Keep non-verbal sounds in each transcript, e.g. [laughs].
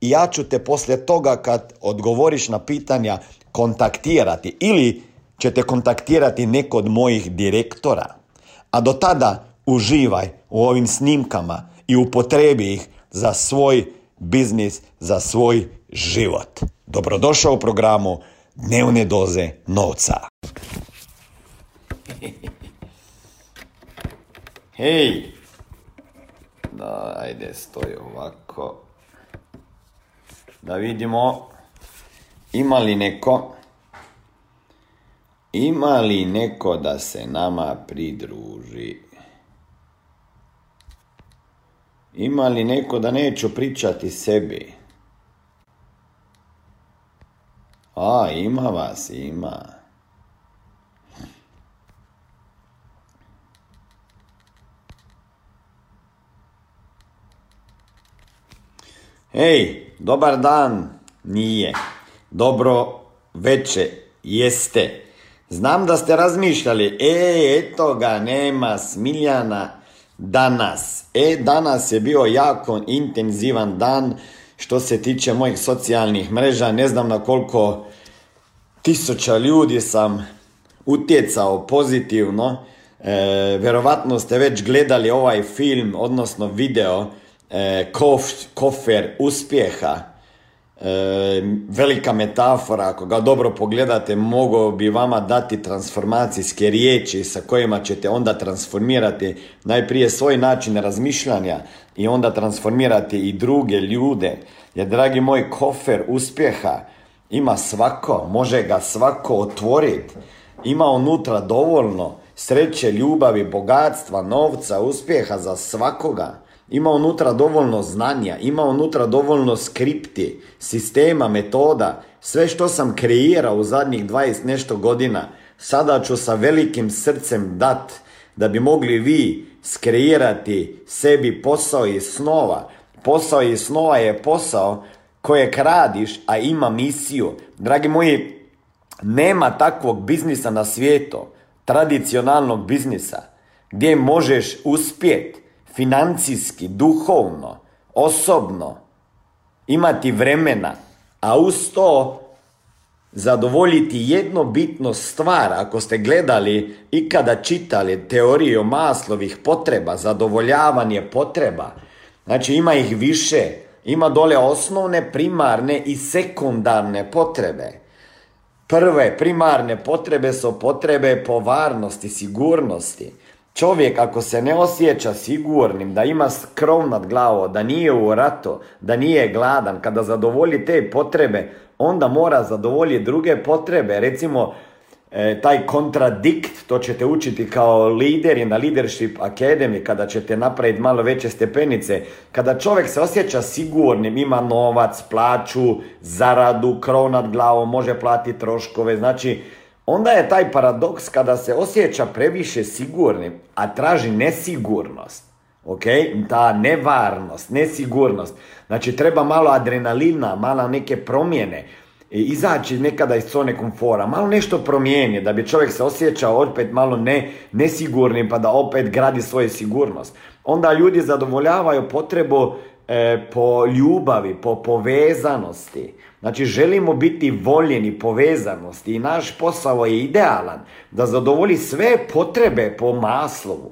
i ja ću te poslije toga kad odgovoriš na pitanja kontaktirati ili ćete kontaktirati neko od mojih direktora. A do tada uživaj u ovim snimkama i upotrebi ih za svoj biznis, za svoj život. Dobrodošao u programu Dnevne doze novca. [laughs] Hej! Da, ajde, stoji ovako da vidimo ima li neko ima li neko da se nama pridruži? Ima li neko da neću pričati sebi? A ima vas ima Hej, dobar dan, nije. Dobro veče, jeste. Znam da ste razmišljali, e, eto ga, nema Smiljana danas. E, danas je bio jako intenzivan dan što se tiče mojih socijalnih mreža. Ne znam na koliko tisuća ljudi sam utjecao pozitivno. E, vjerovatno ste već gledali ovaj film, odnosno video e, kof, kofer uspjeha, e, velika metafora, ako ga dobro pogledate, mogao bi vama dati transformacijske riječi sa kojima ćete onda transformirati najprije svoj način razmišljanja i onda transformirati i druge ljude. Jer, dragi moj, kofer uspjeha ima svako, može ga svako otvoriti. Ima unutra dovoljno sreće, ljubavi, bogatstva, novca, uspjeha za svakoga. Ima unutra dovoljno znanja, ima unutra dovoljno skripti, sistema, metoda, sve što sam kreirao u zadnjih 20 nešto godina, sada ću sa velikim srcem dat da bi mogli vi skreirati sebi posao i snova. Posao i snova je posao kojeg radiš, a ima misiju. Dragi moji, nema takvog biznisa na svijetu, tradicionalnog biznisa, gdje možeš uspjeti financijski, duhovno, osobno, imati vremena, a uz to zadovoljiti jedno bitno stvar, ako ste gledali i kada čitali teoriju maslovih potreba, zadovoljavanje potreba, znači ima ih više, ima dole osnovne, primarne i sekundarne potrebe. Prve primarne potrebe su potrebe povarnosti, sigurnosti. Čovjek ako se ne osjeća sigurnim, da ima krov nad glavo, da nije u ratu, da nije gladan, kada zadovolji te potrebe, onda mora zadovoljiti druge potrebe. Recimo, e, taj kontradikt, to ćete učiti kao lideri na Leadership Academy, kada ćete napraviti malo veće stepenice. Kada čovjek se osjeća sigurnim, ima novac, plaću, zaradu, krov nad glavom, može platiti troškove, znači onda je taj paradoks kada se osjeća previše sigurnim, a traži nesigurnost. Ok, ta nevarnost, nesigurnost. Znači treba malo adrenalina, malo neke promjene. Izaći nekada iz zone komfora, malo nešto promijeni da bi čovjek se osjećao opet malo ne, pa da opet gradi svoju sigurnost. Onda ljudi zadovoljavaju potrebu e, po ljubavi, po povezanosti. Znači želimo biti voljeni povezanosti i naš posao je idealan da zadovolji sve potrebe po maslovu,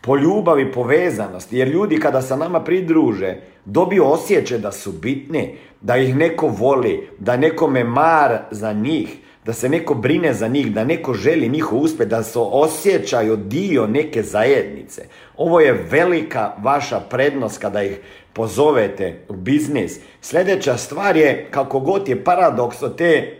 po ljubavi povezanosti. Jer ljudi kada se nama pridruže, dobiju osjećaj da su bitni, da ih neko voli, da nekome mar za njih, da se neko brine za njih, da neko želi njihov uspjeh, da se osjećaju dio neke zajednice. Ovo je velika vaša prednost kada ih pozovete u biznis. Sljedeća stvar je, kako god je paradoks od te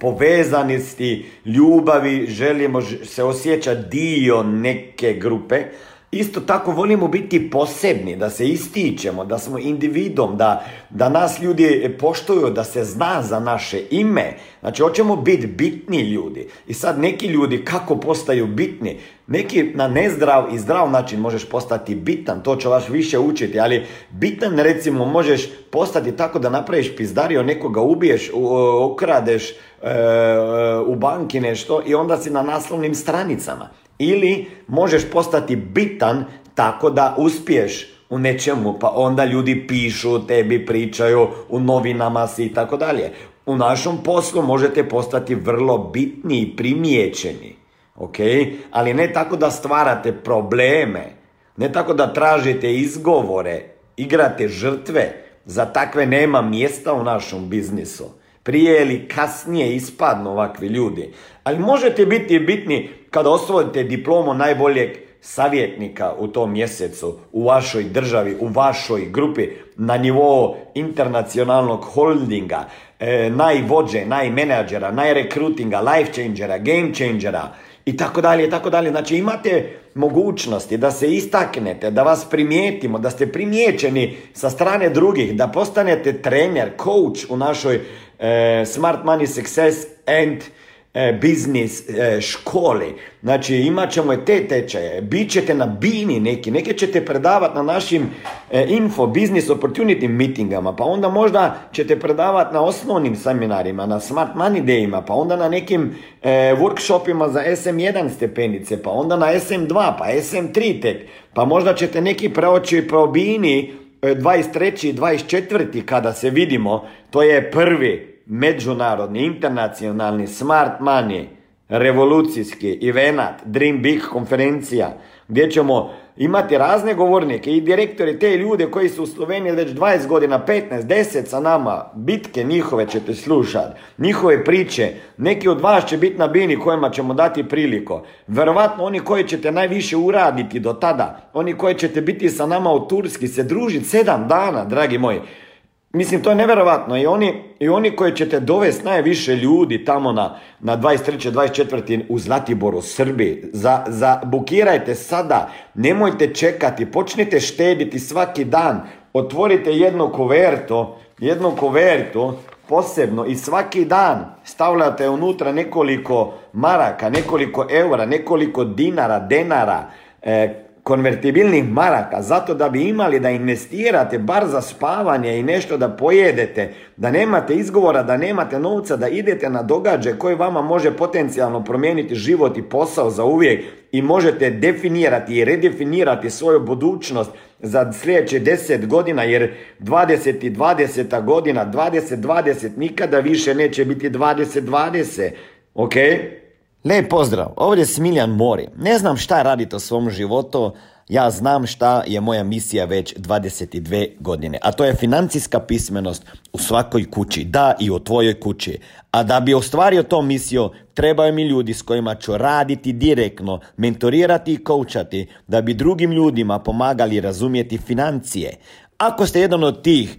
povezanosti, ljubavi, želimo se osjećati dio neke grupe, Isto tako volimo biti posebni, da se ističemo, da smo individom, da, da nas ljudi poštuju, da se zna za naše ime. Znači, hoćemo biti bitni ljudi. I sad neki ljudi kako postaju bitni? Neki na nezdrav i zdrav način možeš postati bitan, to će vas više učiti, ali bitan recimo možeš postati tako da napraviš pizdario, nekoga ubiješ, ukradeš e, u banki nešto i onda si na naslovnim stranicama. Ili možeš postati bitan tako da uspiješ u nečemu, pa onda ljudi pišu, tebi pričaju, u novinama si i tako dalje. U našom poslu možete postati vrlo bitni i primijećeni, ok? Ali ne tako da stvarate probleme, ne tako da tražite izgovore, igrate žrtve, za takve nema mjesta u našom biznisu. Prije ili kasnije ispadnu ovakvi ljudi. Ali možete biti bitni kada osvojite diplomu najboljeg savjetnika u tom mjesecu, u vašoj državi, u vašoj grupi, na nivou internacionalnog holdinga, e, najvođe, najmenadžera, najrekrutinga, life changera, game changera i tako dalje tako dalje. Znači imate mogućnosti da se istaknete, da vas primijetimo, da ste primijećeni sa strane drugih, da postanete trener, coach u našoj Smart Money Success and e, biznis e, školi. Znači imat ćemo i te tečaje, bit ćete na bini neki, neke ćete predavati na našim e, info, business opportunity meetingama, pa onda možda ćete predavati na osnovnim seminarima, na smart money dayima, pa onda na nekim e, workshopima za SM1 stepenice, pa onda na SM2, pa SM3 tek, pa možda ćete neki preoći probini 23. i 24. kada se vidimo, to je prvi međunarodni, internacionalni, smart money, revolucijski, event, Dream Big konferencija, gdje ćemo imati razne govornike i direktori, te ljude koji su u Sloveniji već 20 godina, 15, 10 sa nama, bitke njihove ćete slušati, njihove priče, neki od vas će biti na bini kojima ćemo dati priliku. Verovatno oni koji ćete najviše uraditi do tada, oni koji ćete biti sa nama u Turski, se družiti sedam dana, dragi moji, Mislim, to je nevjerovatno. I oni, I oni koji ćete dovesti najviše ljudi tamo na, na 23. 24. u Zlatiboru, Srbiji, za, za, bukirajte sada, nemojte čekati, počnite štediti svaki dan, otvorite jednu kuvertu, jednu kuvertu posebno i svaki dan stavljate unutra nekoliko maraka, nekoliko eura, nekoliko dinara, denara, e, konvertibilnih maraka zato da bi imali da investirate bar za spavanje i nešto da pojedete, da nemate izgovora, da nemate novca, da idete na događaj koji vama može potencijalno promijeniti život i posao za uvijek i možete definirati i redefinirati svoju budućnost za sljedeće 10 godina jer 20 i 20 godina, 20-20 nikada više neće biti 20-20, ok? Lijep pozdrav, ovdje je Smiljan Mori. Ne znam šta radite u svom životu, ja znam šta je moja misija već 22 godine, a to je financijska pismenost u svakoj kući, da i u tvojoj kući. A da bi ostvario to misiju, trebaju mi ljudi s kojima ću raditi direktno, mentorirati i koučati, da bi drugim ljudima pomagali razumjeti financije. Ako ste jedan od tih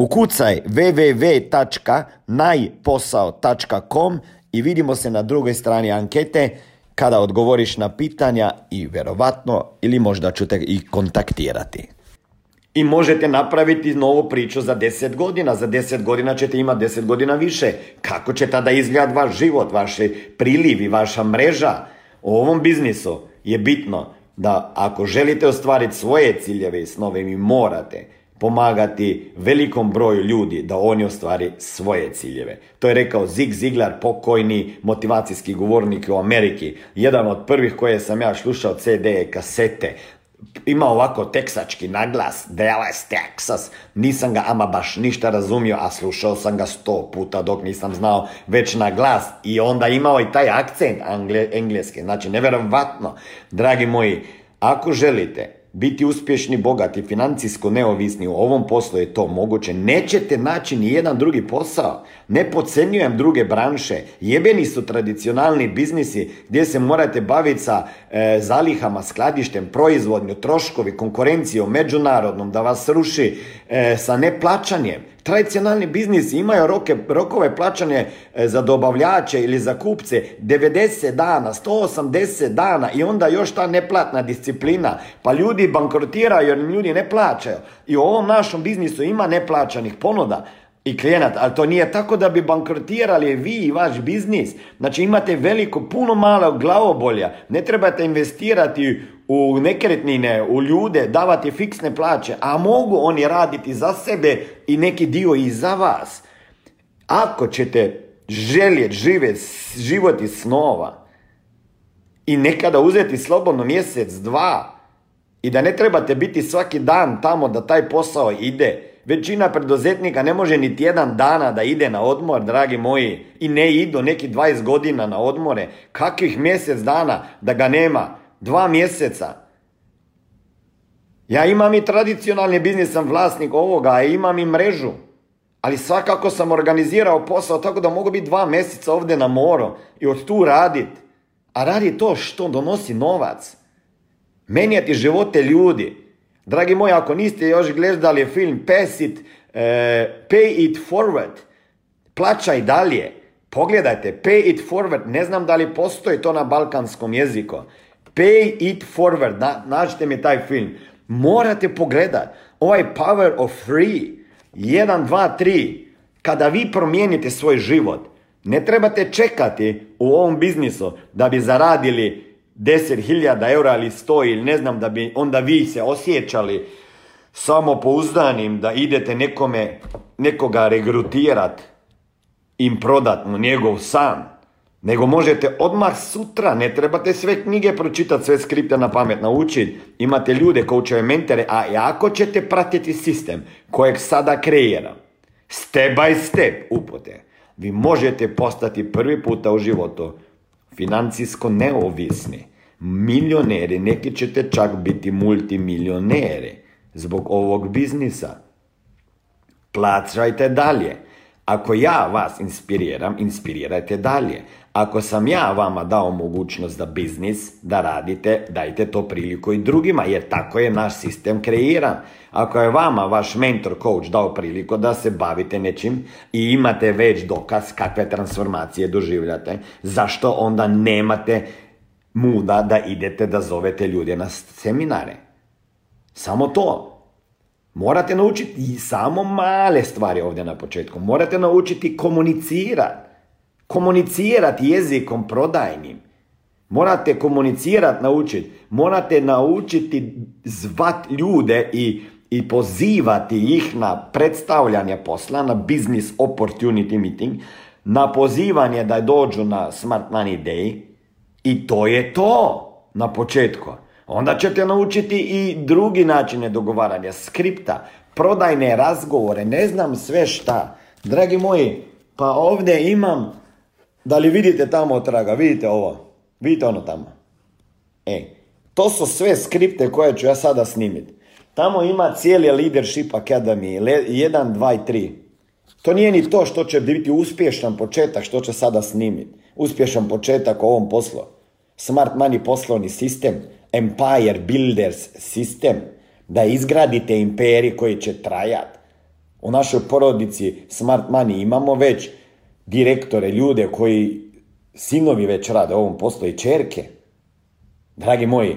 Ukucaj www.najposao.com i vidimo se na drugoj strani ankete kada odgovoriš na pitanja i vjerovatno ili možda ću te i kontaktirati. I možete napraviti novu priču za 10 godina. Za 10 godina ćete imati 10 godina više. Kako će tada izgledati vaš život, vaše prilivi, vaša mreža? U ovom biznisu je bitno da ako želite ostvariti svoje ciljeve i snove, vi morate pomagati velikom broju ljudi da oni ostvari svoje ciljeve. To je rekao Zig Ziglar, pokojni motivacijski govornik u Ameriki. Jedan od prvih koje sam ja slušao CD kasete ima ovako teksački naglas, Dallas, Texas, nisam ga ama baš ništa razumio, a slušao sam ga sto puta dok nisam znao već na glas i onda imao i taj akcent engleski, znači nevjerovatno. Dragi moji, ako želite biti uspješni, bogati, financijsko neovisni u ovom poslu je to moguće. Nećete naći ni jedan drugi posao. Ne podcjenjujem druge branše. Jebeni su tradicionalni biznisi gdje se morate baviti sa e, zalihama, skladištem, proizvodnju, troškovi, konkurencijom, međunarodnom, da vas ruši e, sa neplaćanjem. Tradicionalni biznisi imaju roke, rokove plaćanje za dobavljače ili za kupce 90 dana, 180 dana i onda još ta neplatna disciplina. Pa ljudi bankrotiraju jer ljudi ne plaćaju. I u ovom našem biznisu ima neplaćanih ponuda i klijenata, ali to nije tako da bi bankrotirali vi i vaš biznis. Znači imate veliko, puno malo glavobolja. Ne trebate investirati u nekretnine, u ljude, davati fiksne plaće, a mogu oni raditi za sebe i neki dio i za vas. Ako ćete željeti živjeti život iz snova i nekada uzeti slobodno mjesec, dva i da ne trebate biti svaki dan tamo da taj posao ide, Većina preduzetnika ne može ni tjedan dana da ide na odmor, dragi moji, i ne idu neki 20 godina na odmore. Kakvih mjesec dana da ga nema? Dva mjeseca. Ja imam i tradicionalni biznis, sam vlasnik ovoga, a imam i mrežu. Ali svakako sam organizirao posao tako da mogu biti dva mjeseca ovdje na moru i od tu radit. A radi to što donosi novac. Menjati živote ljudi. Dragi moji, ako niste još gledali film Pass it, eh, Pay it forward, plaćaj dalje, pogledajte, Pay it forward, ne znam da li postoji to na balkanskom jeziku. Pay it forward, na, nađite mi taj film. Morate pogledat. Ovaj power of three, 1, 2, 3, kada vi promijenite svoj život, ne trebate čekati u ovom biznisu da bi zaradili 10.000 eura ili 100 ili ne znam da bi onda vi se osjećali samopouzdanim da idete nekome, nekoga regrutirat, im prodat mu njegov san. Nego možete odmah sutra, ne trebate sve knjige pročitati, sve skripte na pamet naučiti. Imate ljude, koučeve, mentere, a ako ćete pratiti sistem kojeg sada kreiram, step by step upute, vi možete postati prvi puta u životu financijsko neovisni milioneri, neki ćete čak biti multimilioneri zbog ovog biznisa. Plaćajte dalje. Ako ja vas inspiriram, inspirirajte dalje. Ako sam ja vama dao mogućnost za biznis, da radite, dajte to priliku i drugima, jer tako je naš sistem kreiran. Ako je vama vaš mentor, coach dao priliku da se bavite nečim i imate već dokaz kakve transformacije doživljate, zašto onda nemate muda da idete da zovete ljude na seminare. Samo to. Morate naučiti i samo male stvari ovdje na početku. Morate naučiti komunicirati. Komunicirati jezikom prodajnim. Morate komunicirati, naučiti. Morate naučiti zvat ljude i, i pozivati ih na predstavljanje posla, na business opportunity meeting, na pozivanje da dođu na Smart Money Day, i to je to na početku. Onda ćete naučiti i drugi načine dogovaranja, skripta, prodajne razgovore, ne znam sve šta. Dragi moji, pa ovdje imam, da li vidite tamo traga, vidite ovo, vidite ono tamo. E, to su sve skripte koje ću ja sada snimiti. Tamo ima cijeli Leadership Academy, 1, 2 i 3. To nije ni to što će biti uspješan početak, što će sada snimiti uspješan početak ovom poslu. Smart Money poslovni sistem, Empire Builders sistem, da izgradite imperij koji će trajati. U našoj porodici Smart Money imamo već direktore, ljude koji sinovi već rade ovom poslu i čerke. Dragi moji,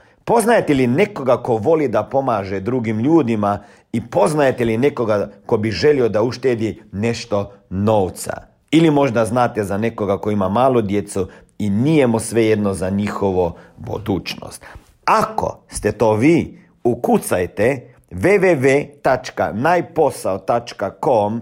Poznajete li nekoga ko voli da pomaže drugim ljudima i poznajete li nekoga ko bi želio da uštedi nešto novca? Ili možda znate za nekoga ko ima malo djecu i nije mu svejedno za njihovo budućnost. Ako ste to vi, ukucajte www.najposao.com